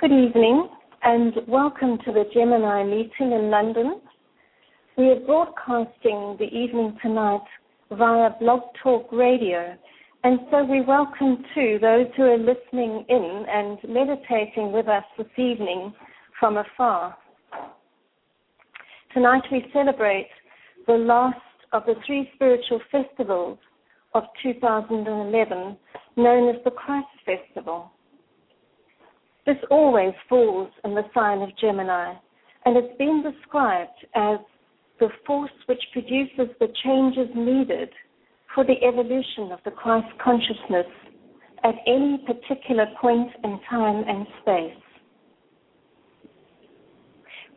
Good evening and welcome to the Gemini meeting in London. We are broadcasting the evening tonight via Blog Talk Radio, and so we welcome to those who are listening in and meditating with us this evening from afar. Tonight we celebrate the last of the three spiritual festivals of 2011, known as the Christ Festival. This always falls in the sign of Gemini, and it's been described as the force which produces the changes needed for the evolution of the Christ consciousness at any particular point in time and space.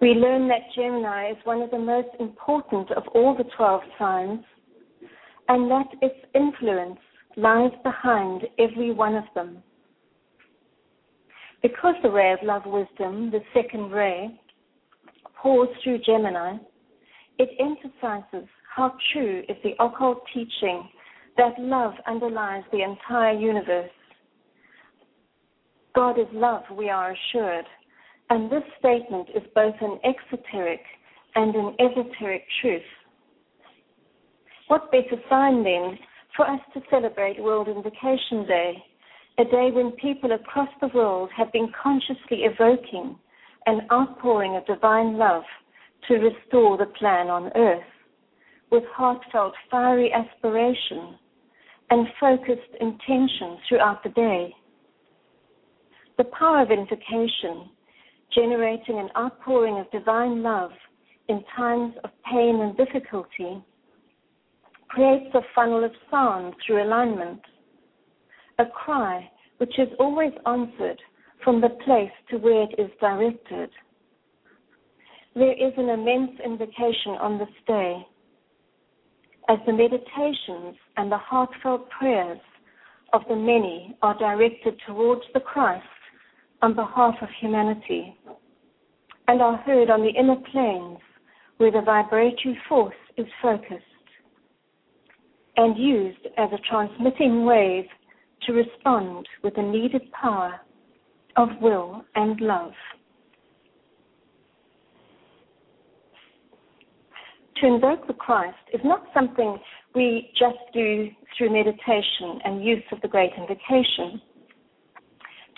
We learn that Gemini is one of the most important of all the 12 signs, and that its influence lies behind every one of them. Because the ray of love wisdom, the second ray, pours through Gemini, it emphasizes how true is the occult teaching that love underlies the entire universe. God is love, we are assured, and this statement is both an exoteric and an esoteric truth. What better sign then for us to celebrate World Invocation Day a day when people across the world have been consciously evoking an outpouring of divine love to restore the plan on earth with heartfelt, fiery aspiration and focused intention throughout the day. The power of invocation, generating an outpouring of divine love in times of pain and difficulty, creates a funnel of sound through alignment a cry which is always answered from the place to where it is directed. There is an immense invocation on this day as the meditations and the heartfelt prayers of the many are directed towards the Christ on behalf of humanity and are heard on the inner planes where the vibratory force is focused and used as a transmitting wave to respond with the needed power of will and love. To invoke the Christ is not something we just do through meditation and use of the great invocation.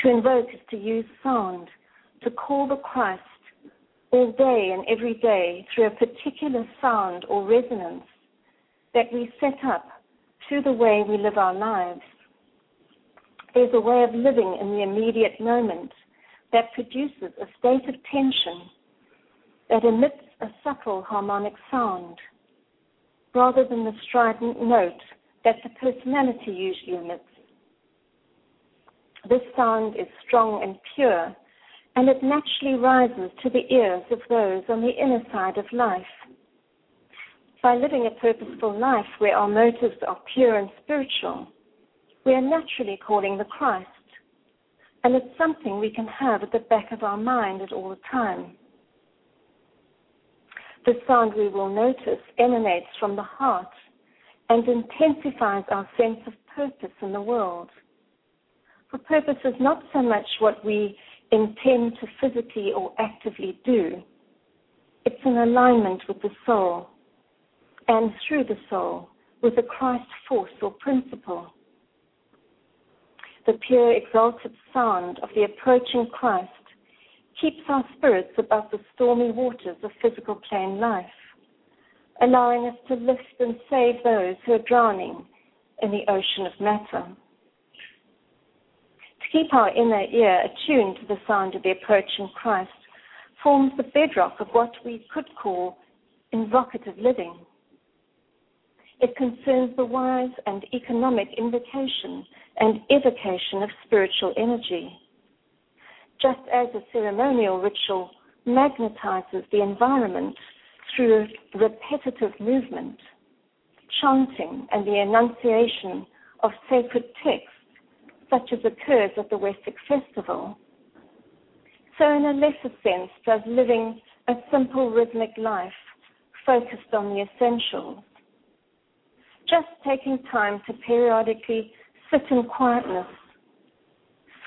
To invoke is to use sound, to call the Christ all day and every day through a particular sound or resonance that we set up through the way we live our lives. There's a way of living in the immediate moment that produces a state of tension that emits a subtle harmonic sound rather than the strident note that the personality usually emits. This sound is strong and pure, and it naturally rises to the ears of those on the inner side of life. By living a purposeful life where our motives are pure and spiritual, we are naturally calling the Christ. And it's something we can have at the back of our mind at all the time. The sound we will notice emanates from the heart and intensifies our sense of purpose in the world. For purpose is not so much what we intend to physically or actively do, it's an alignment with the soul and through the soul with the Christ force or principle the pure, exalted sound of the approaching Christ keeps our spirits above the stormy waters of physical plane life, allowing us to lift and save those who are drowning in the ocean of matter. To keep our inner ear attuned to the sound of the approaching Christ forms the bedrock of what we could call invocative living. It concerns the wise and economic invocation and evocation of spiritual energy. Just as a ceremonial ritual magnetizes the environment through repetitive movement, chanting, and the enunciation of sacred texts, such as occurs at the Wesak Festival. So, in a lesser sense, does living a simple rhythmic life focused on the essentials. Just taking time to periodically sit in quietness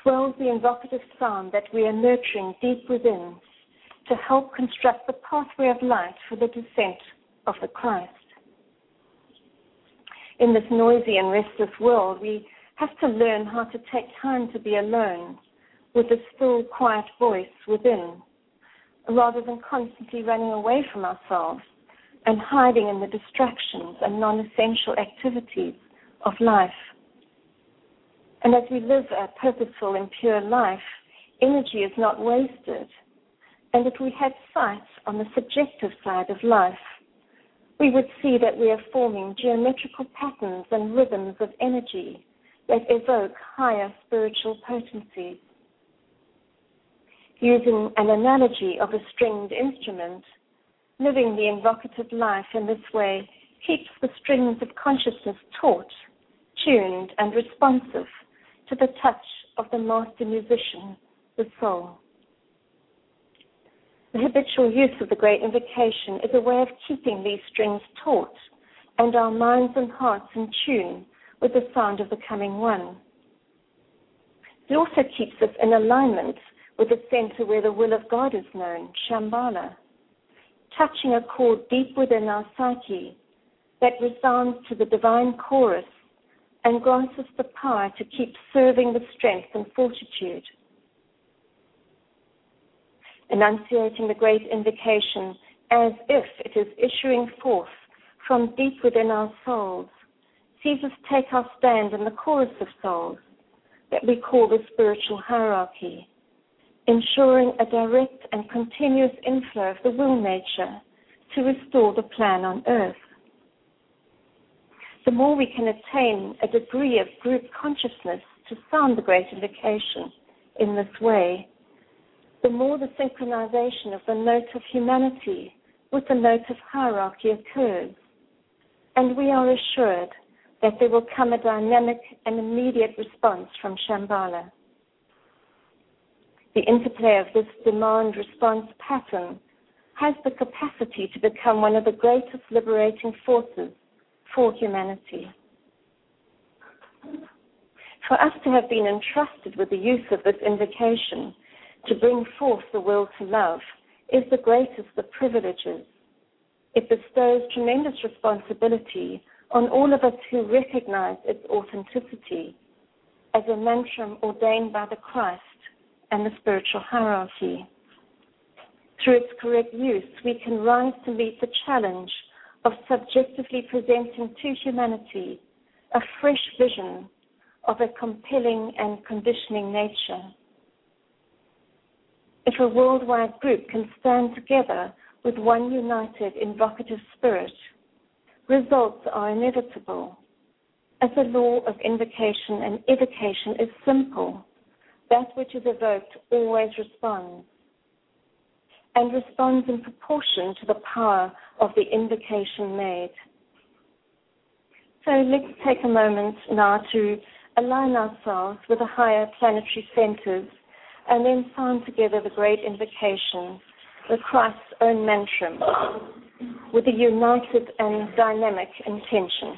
swells the invocative sound that we are nurturing deep within to help construct the pathway of light for the descent of the Christ. In this noisy and restless world, we have to learn how to take time to be alone with the still, quiet voice within, rather than constantly running away from ourselves and hiding in the distractions and non essential activities of life. And as we live a purposeful and pure life, energy is not wasted. And if we had sight on the subjective side of life, we would see that we are forming geometrical patterns and rhythms of energy that evoke higher spiritual potencies. Using an analogy of a stringed instrument, living the invocative life in this way keeps the strings of consciousness taut, tuned, and responsive to the touch of the master musician, the soul. The habitual use of the great invocation is a way of keeping these strings taut and our minds and hearts in tune with the sound of the coming one. It also keeps us in alignment with the center where the will of God is known, Shambhala, touching a chord deep within our psyche that resounds to the divine chorus and grants us the power to keep serving with strength and fortitude. Enunciating the great invocation as if it is issuing forth from deep within our souls sees us take our stand in the chorus of souls that we call the spiritual hierarchy, ensuring a direct and continuous inflow of the will nature to restore the plan on earth the more we can attain a degree of group consciousness to sound the great invocation in this way, the more the synchronization of the note of humanity with the note of hierarchy occurs. And we are assured that there will come a dynamic and immediate response from Shambhala. The interplay of this demand response pattern has the capacity to become one of the greatest liberating forces for humanity. For us to have been entrusted with the use of this invocation to bring forth the will to love is the greatest of privileges. It bestows tremendous responsibility on all of us who recognize its authenticity as a mantra ordained by the Christ and the spiritual hierarchy. Through its correct use, we can rise to meet the challenge of subjectively presenting to humanity a fresh vision of a compelling and conditioning nature. If a worldwide group can stand together with one united invocative spirit, results are inevitable. As the law of invocation and evocation is simple, that which is evoked always responds and responds in proportion to the power of the invocation made. So let's take a moment now to align ourselves with the higher planetary centers and then sound together the great invocation, the Christ's own mantra, with a united and dynamic intention.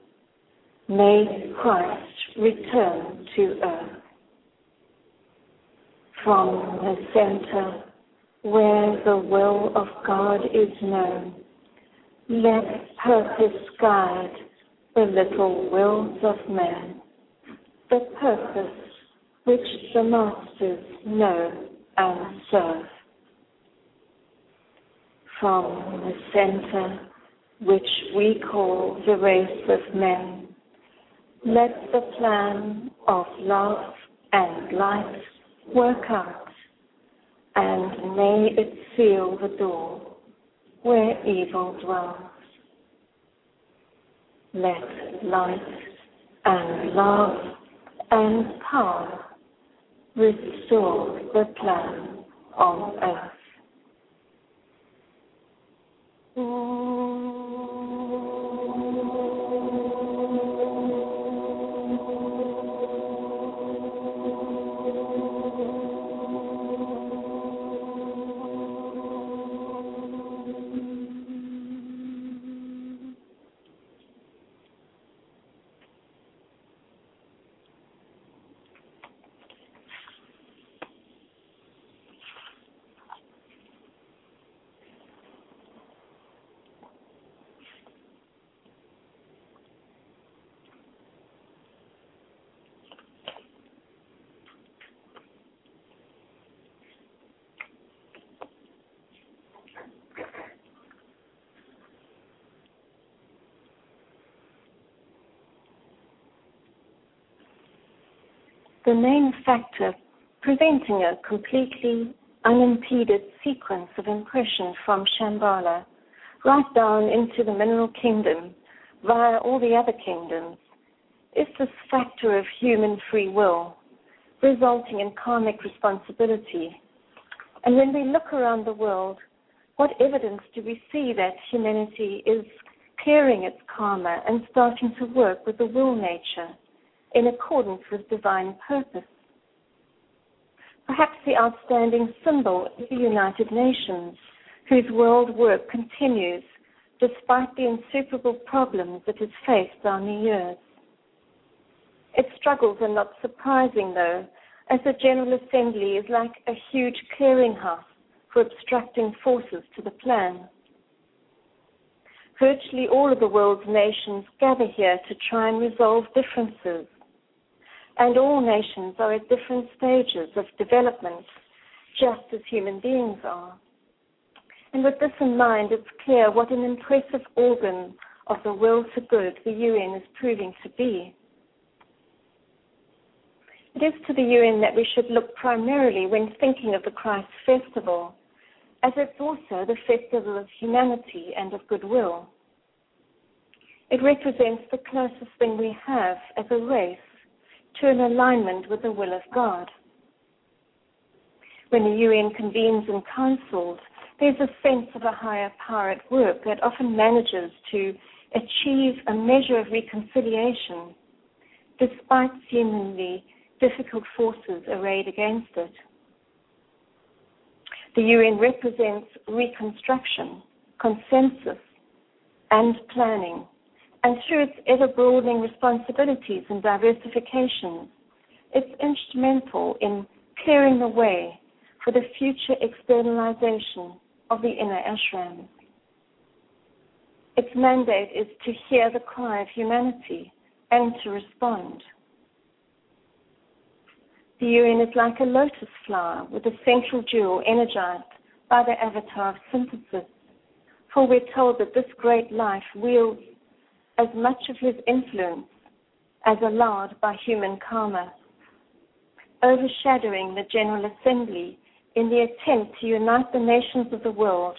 May Christ return to earth. From the center where the will of God is known, let purpose guide the little wills of men, the purpose which the masters know and serve. From the center which we call the race of men, let the plan of love and light work out, and may it seal the door where evil dwells. Let light and love and power restore the plan on earth. The main factor preventing a completely unimpeded sequence of impression from Shambhala right down into the mineral kingdom via all the other kingdoms is this factor of human free will resulting in karmic responsibility. And when we look around the world, what evidence do we see that humanity is clearing its karma and starting to work with the will nature? In accordance with divine purpose. Perhaps the outstanding symbol is the United Nations, whose world work continues despite the insuperable problems it has faced down the years. Its struggles are not surprising, though, as the General Assembly is like a huge clearinghouse for obstructing forces to the plan. Virtually all of the world's nations gather here to try and resolve differences and all nations are at different stages of development, just as human beings are. And with this in mind, it's clear what an impressive organ of the will to good the UN is proving to be. It is to the UN that we should look primarily when thinking of the Christ Festival, as it's also the festival of humanity and of goodwill. It represents the closest thing we have as a race to an alignment with the will of God. When the UN convenes and councils, there's a sense of a higher power at work that often manages to achieve a measure of reconciliation despite seemingly difficult forces arrayed against it. The UN represents reconstruction, consensus, and planning and through its ever broadening responsibilities and diversification, it's instrumental in clearing the way for the future externalization of the inner ashram. Its mandate is to hear the cry of humanity and to respond. The UN is like a lotus flower with a central jewel energized by the avatar of synthesis. For we're told that this great life wields as much of his influence as allowed by human karma, overshadowing the General Assembly in the attempt to unite the nations of the world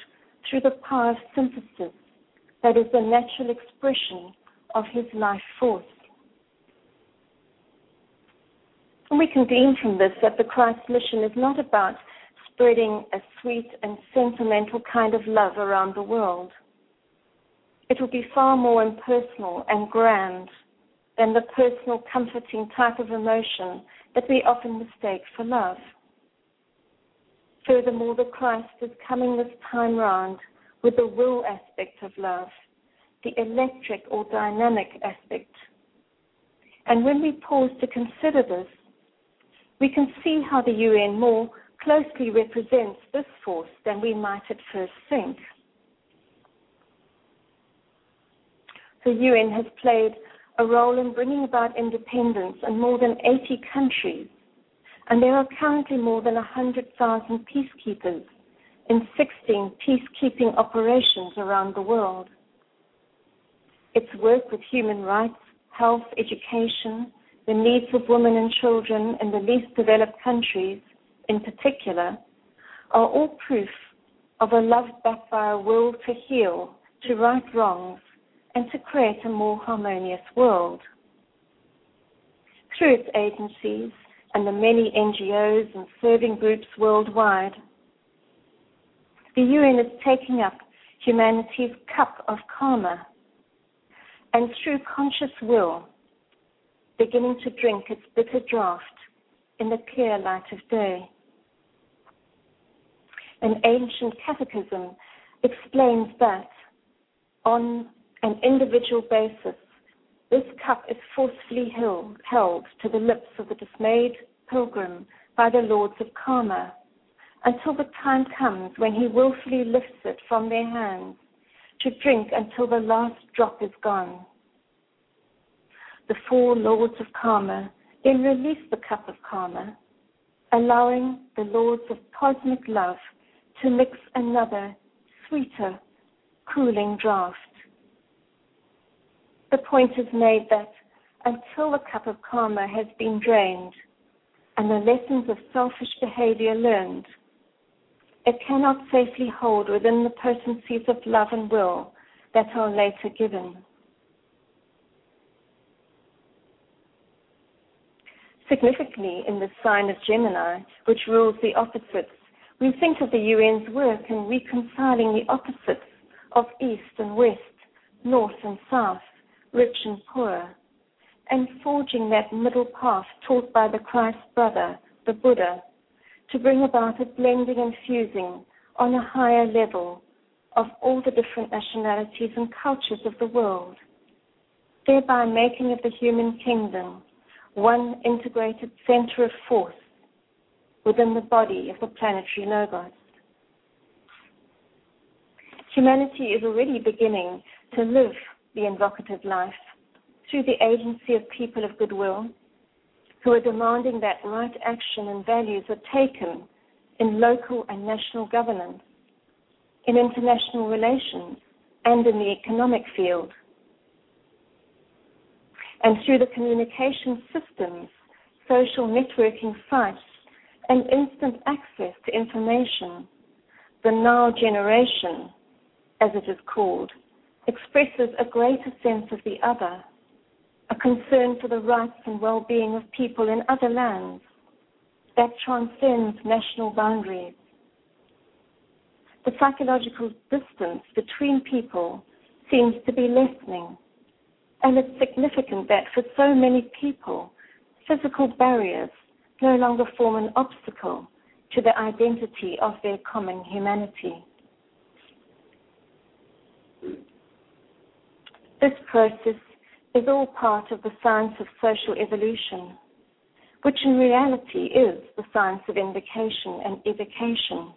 through the power of synthesis that is the natural expression of his life force. And we can glean from this that the Christ mission is not about spreading a sweet and sentimental kind of love around the world. It will be far more impersonal and grand than the personal, comforting type of emotion that we often mistake for love. Furthermore, the Christ is coming this time round with the will aspect of love, the electric or dynamic aspect. And when we pause to consider this, we can see how the UN more closely represents this force than we might at first think. The UN has played a role in bringing about independence in more than 80 countries, and there are currently more than 100,000 peacekeepers in 16 peacekeeping operations around the world. Its work with human rights, health, education, the needs of women and children in the least developed countries, in particular, are all proof of a love backed by a will to heal, to right wrongs, and to create a more harmonious world. Through its agencies and the many NGOs and serving groups worldwide, the UN is taking up humanity's cup of karma and through conscious will beginning to drink its bitter draught in the clear light of day. An ancient catechism explains that on an individual basis, this cup is forcefully held, held to the lips of the dismayed pilgrim by the lords of karma until the time comes when he willfully lifts it from their hands to drink until the last drop is gone the four lords of karma then release the cup of karma, allowing the lords of cosmic love to mix another, sweeter, cooling draught. The point is made that until the cup of karma has been drained and the lessons of selfish behavior learned, it cannot safely hold within the potencies of love and will that are later given. Significantly, in the sign of Gemini, which rules the opposites, we think of the UN's work in reconciling the opposites of East and West, North and South, rich and poor, and forging that middle path taught by the Christ brother, the Buddha, to bring about a blending and fusing on a higher level of all the different nationalities and cultures of the world, thereby making of the human kingdom one integrated center of force within the body of the planetary logos. Humanity is already beginning to live the invocative life through the agency of people of goodwill who are demanding that right action and values are taken in local and national governance, in international relations, and in the economic field. And through the communication systems, social networking sites, and instant access to information, the now generation, as it is called, expresses a greater sense of the other, a concern for the rights and well being of people in other lands that transcends national boundaries. The psychological distance between people seems to be lessening and it's significant that for so many people, physical barriers no longer form an obstacle to the identity of their common humanity. This process is all part of the science of social evolution, which in reality is the science of invocation and evocation,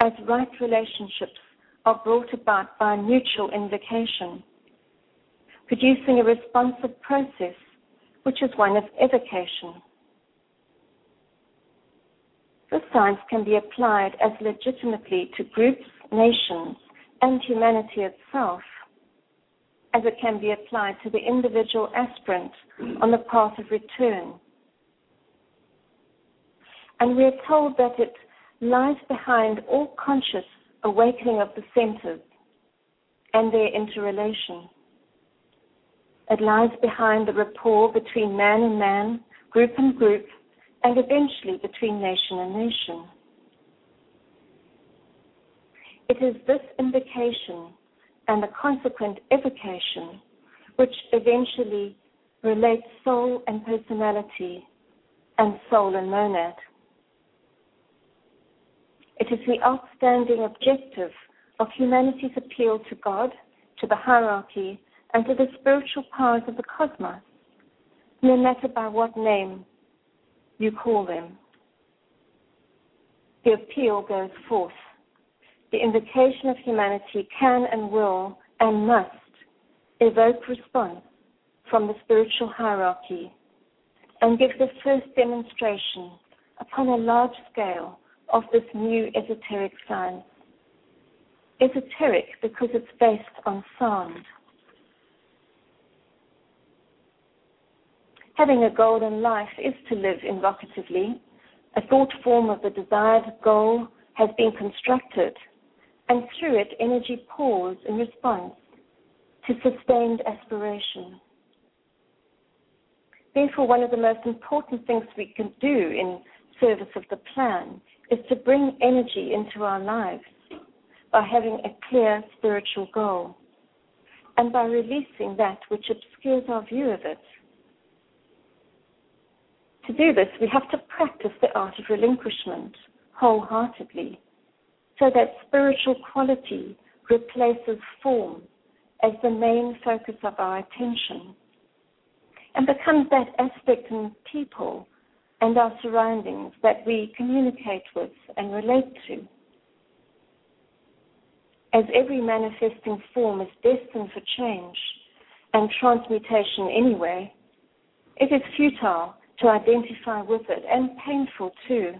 as right relationships are brought about by mutual invocation producing a responsive process, which is one of evocation. This science can be applied as legitimately to groups, nations, and humanity itself as it can be applied to the individual aspirant on the path of return. And we are told that it lies behind all conscious awakening of the centers and their interrelation. It lies behind the rapport between man and man, group and group, and eventually between nation and nation. It is this invocation and the consequent evocation which eventually relates soul and personality and soul and monad. It is the outstanding objective of humanity's appeal to God, to the hierarchy, and to the spiritual powers of the cosmos, no matter by what name you call them. The appeal goes forth. The invocation of humanity can and will and must evoke response from the spiritual hierarchy and give the first demonstration upon a large scale of this new esoteric science. Esoteric because it's based on sound. Having a goal in life is to live invocatively. A thought form of the desired goal has been constructed, and through it, energy pours in response to sustained aspiration. Therefore, one of the most important things we can do in service of the plan is to bring energy into our lives by having a clear spiritual goal and by releasing that which obscures our view of it. To do this, we have to practice the art of relinquishment wholeheartedly so that spiritual quality replaces form as the main focus of our attention and becomes that aspect in people and our surroundings that we communicate with and relate to. As every manifesting form is destined for change and transmutation anyway, it is futile to identify with it and painful too.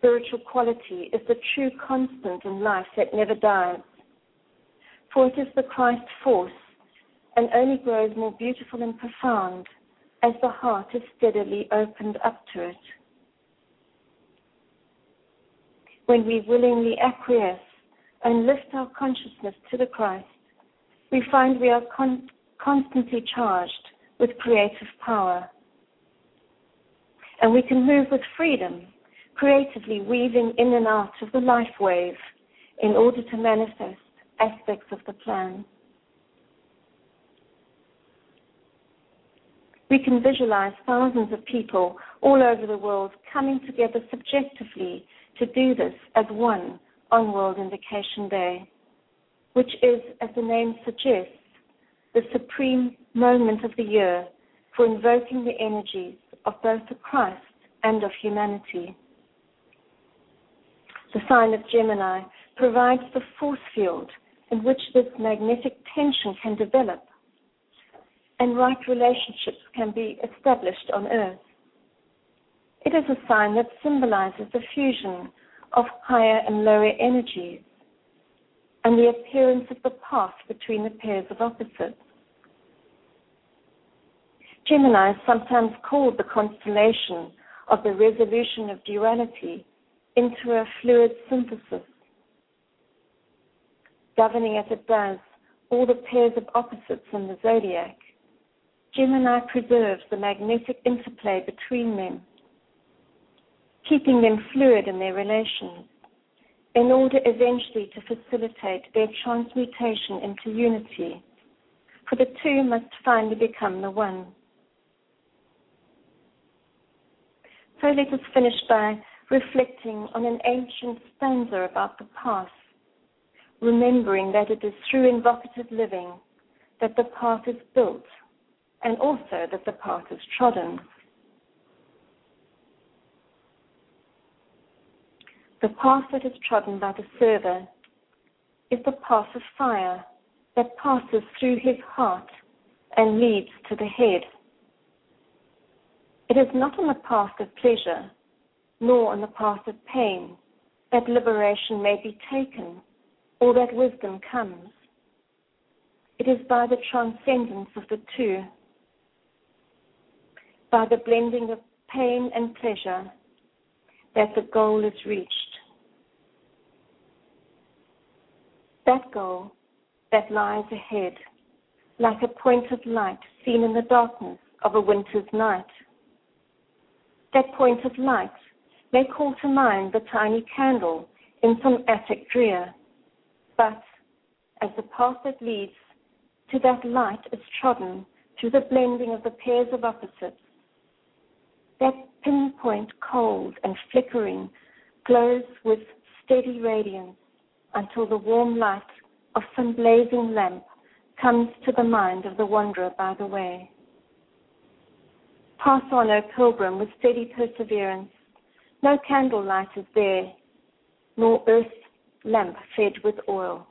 Spiritual quality is the true constant in life that never dies, for it is the Christ force and only grows more beautiful and profound as the heart is steadily opened up to it. When we willingly acquiesce and lift our consciousness to the Christ, we find we are con- constantly charged with creative power. And we can move with freedom, creatively weaving in and out of the life wave in order to manifest aspects of the plan. We can visualize thousands of people all over the world coming together subjectively to do this as one on World Invocation Day, which is, as the name suggests, the supreme moment of the year for invoking the energies of both the Christ and of humanity. The sign of Gemini provides the force field in which this magnetic tension can develop and right relationships can be established on earth. It is a sign that symbolizes the fusion of higher and lower energies and the appearance of the path between the pairs of opposites. Gemini is sometimes called the constellation of the resolution of duality into a fluid synthesis, governing as it does all the pairs of opposites in the zodiac. Gemini preserves the magnetic interplay between them, keeping them fluid in their relations, in order eventually to facilitate their transmutation into unity. For the two must finally become the one. So let us finish by reflecting on an ancient stanza about the past, remembering that it is through invocative living that the path is built and also that the path is trodden. The path that is trodden by the server is the path of fire that passes through his heart and leads to the head. It is not on the path of pleasure, nor on the path of pain, that liberation may be taken or that wisdom comes. It is by the transcendence of the two by the blending of pain and pleasure that the goal is reached. That goal that lies ahead like a point of light seen in the darkness of a winter's night. That point of light may call to mind the tiny candle in some attic drear, but as the path that leads to that light is trodden through the blending of the pairs of opposites, that pinpoint cold and flickering glows with steady radiance until the warm light of some blazing lamp comes to the mind of the wanderer by the way. Pass on, O pilgrim, with steady perseverance. No candle light is there, nor earth lamp fed with oil.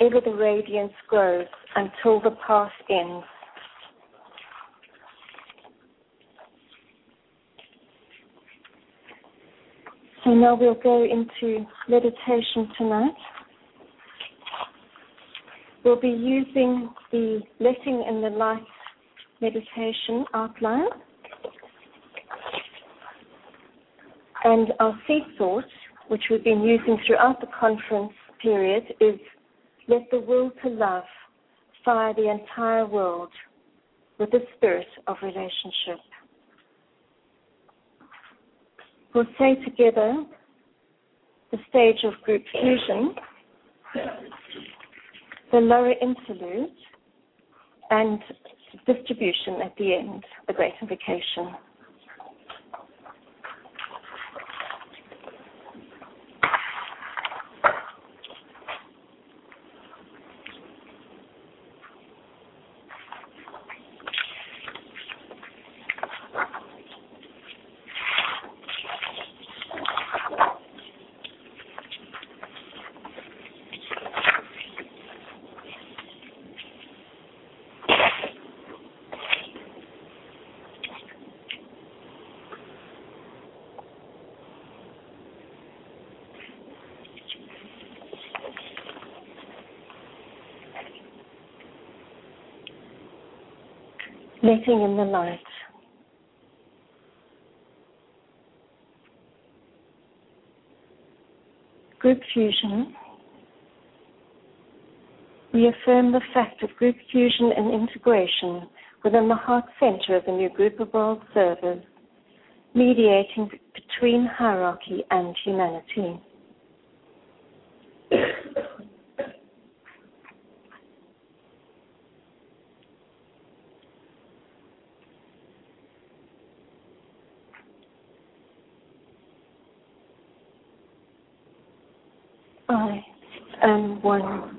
Ever the radiance grows until the path ends. So now we'll go into meditation tonight. We'll be using the letting in the light meditation outline. And our seed thought, which we've been using throughout the conference period, is let the will to love fire the entire world with the spirit of relationship. We'll say together the stage of group fusion, the lower interlude, and distribution at the end, the great letting in the light. Group fusion. We affirm the fact of group fusion and integration within the heart center of the new group of world servers, mediating between hierarchy and humanity. I am one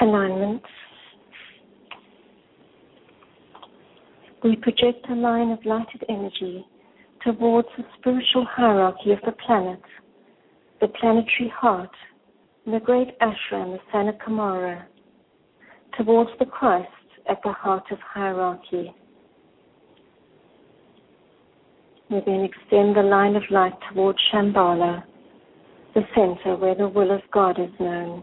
Alignment. We project a line of lighted energy towards the spiritual hierarchy of the planet, the planetary heart, the great ashram, the Sanat Kumara, towards the Christ at the heart of hierarchy. We then extend the line of light towards Shambhala, the center where the will of God is known.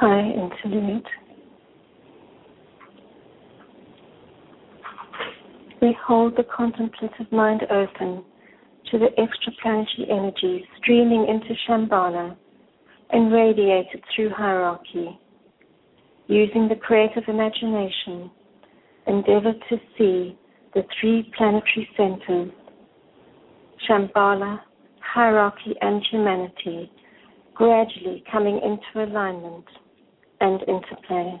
High interlude. We hold the contemplative mind open to the extraplanetary energy streaming into Shambhala and radiated through hierarchy. Using the creative imagination, endeavor to see the three planetary centers Shambhala, hierarchy, and humanity gradually coming into alignment and interplay.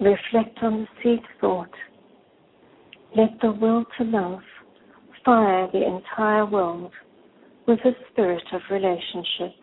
Reflect on the seed thought. Let the will to love fire the entire world with the spirit of relationship.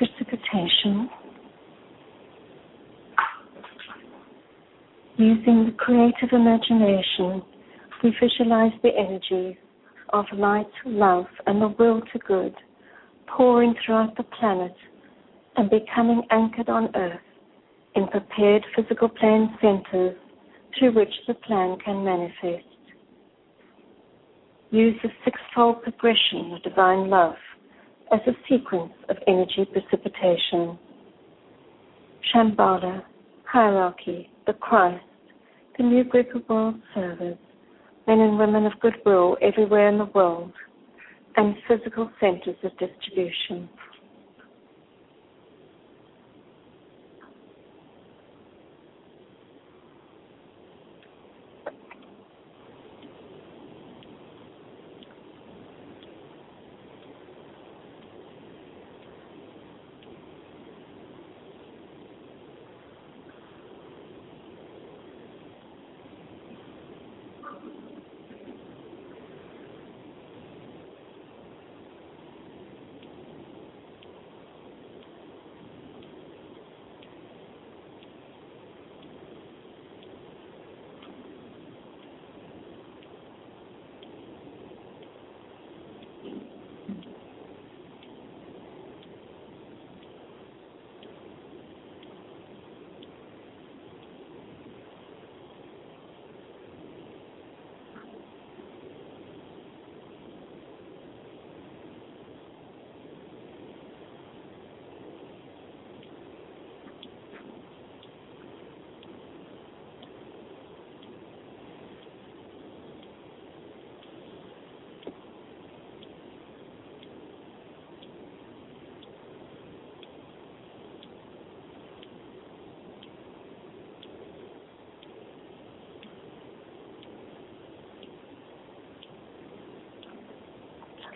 Precipitation. Using the creative imagination, we visualize the energies of light, love, and the will to good pouring throughout the planet and becoming anchored on Earth in prepared physical plane centers through which the plan can manifest. Use the sixfold progression of divine love as a sequence of energy precipitation. Shambhala, hierarchy, the Christ, the new group of world servers, men and women of goodwill everywhere in the world, and physical centers of distribution.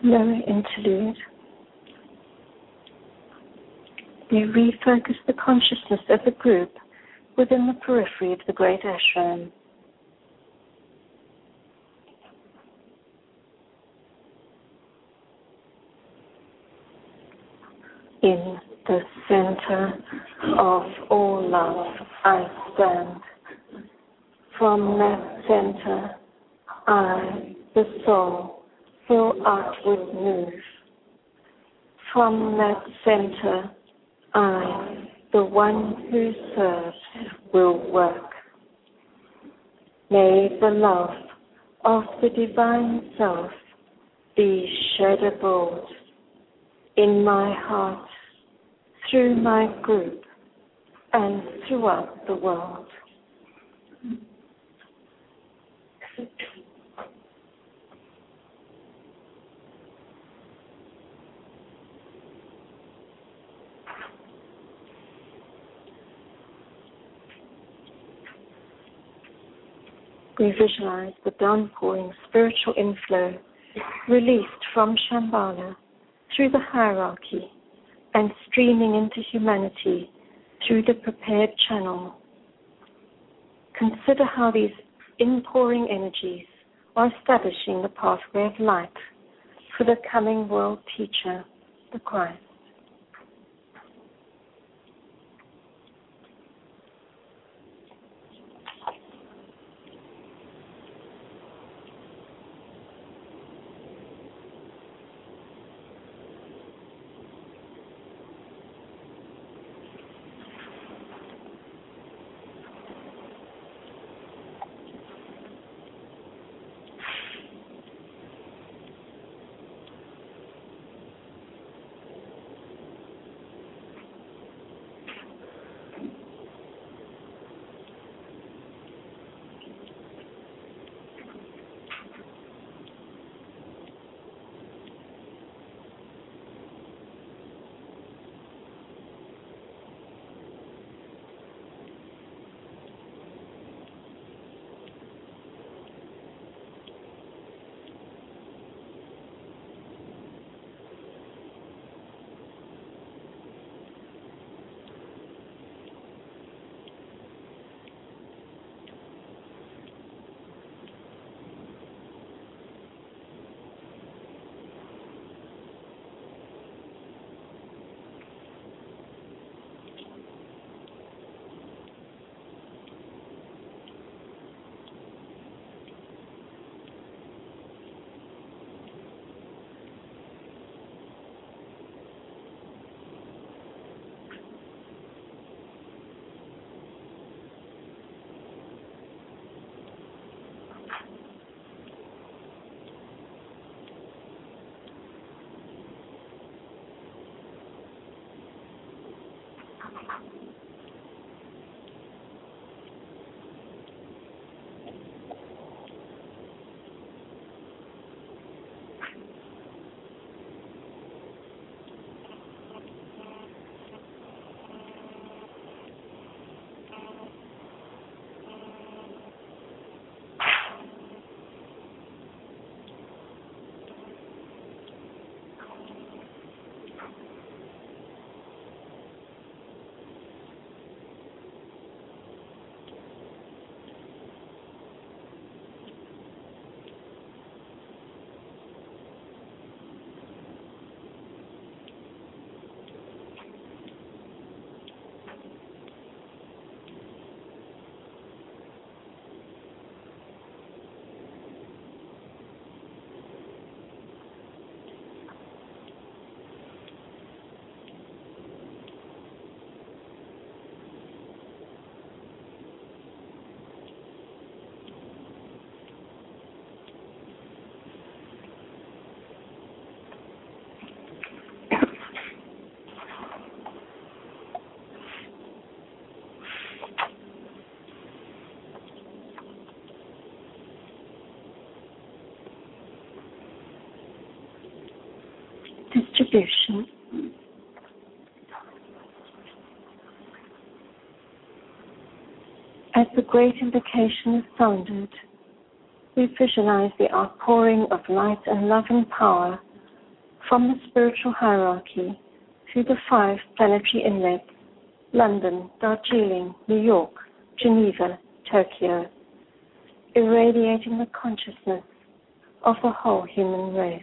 Lower interlude. We refocus the consciousness of the group within the periphery of the great ashram. In the center of all love, I stand. From that center, I, the soul, will outward move. From that center, I, the one who serves, will work. May the love of the divine self be shed abroad in my heart, through my group, and throughout the world. We visualize the downpouring spiritual inflow released from Shambhala through the hierarchy and streaming into humanity through the prepared channel. Consider how these inpouring energies are establishing the pathway of light for the coming world teacher, the Christ. Distribution. As the great invocation is sounded, we visualize the outpouring of light and love and power from the spiritual hierarchy to the five planetary inlets London, Darjeeling, New York, Geneva, Tokyo, irradiating the consciousness of the whole human race.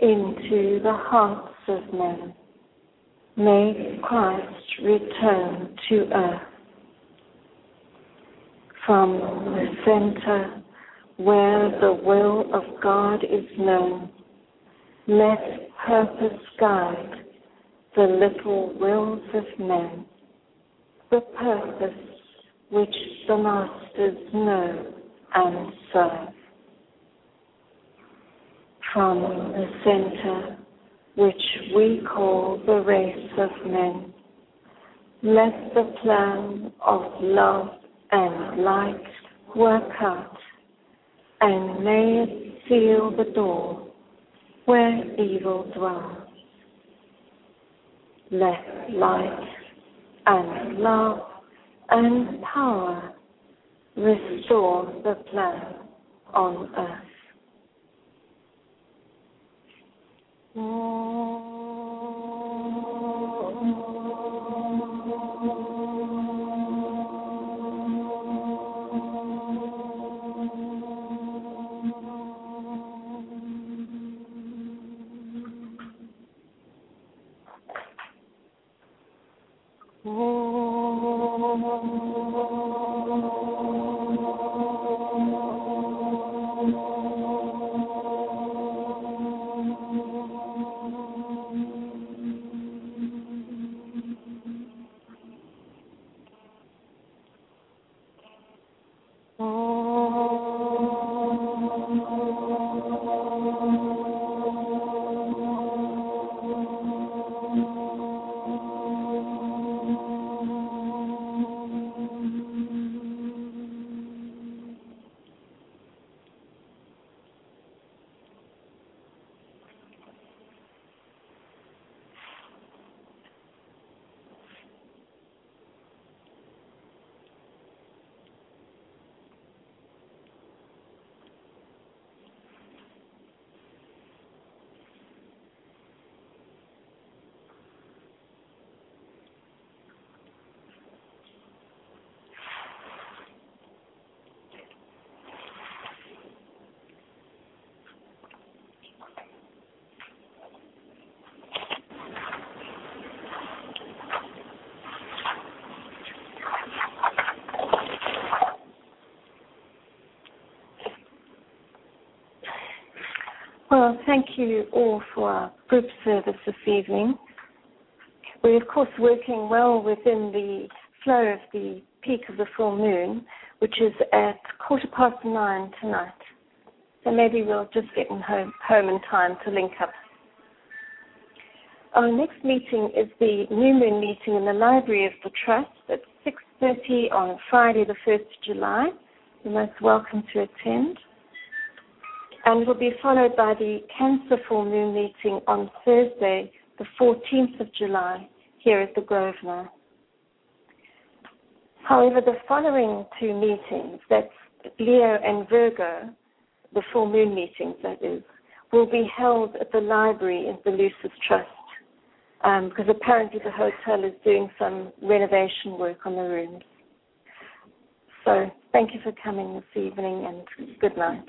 into the hearts of men. May Christ return to earth. From the center where the will of God is known, let purpose guide the little wills of men, the purpose which the masters know and serve. From the center which we call the race of men, let the plan of love and light work out, and may it seal the door where evil dwells. Let light and love and power restore the plan on earth. Oh. Well, thank you all for our group service this evening. We're, of course, working well within the flow of the peak of the full moon, which is at quarter past nine tonight. So maybe we'll just get home, home in time to link up. Our next meeting is the new moon meeting in the Library of the Trust at 6.30 on Friday the 1st of July. You're most welcome to attend and will be followed by the Cancer Full Moon meeting on Thursday, the 14th of July, here at the Grosvenor. However, the following two meetings, that's Leo and Virgo, the full moon meetings, that is, will be held at the library in the Lucis Trust, um, because apparently the hotel is doing some renovation work on the rooms. So, thank you for coming this evening and good night.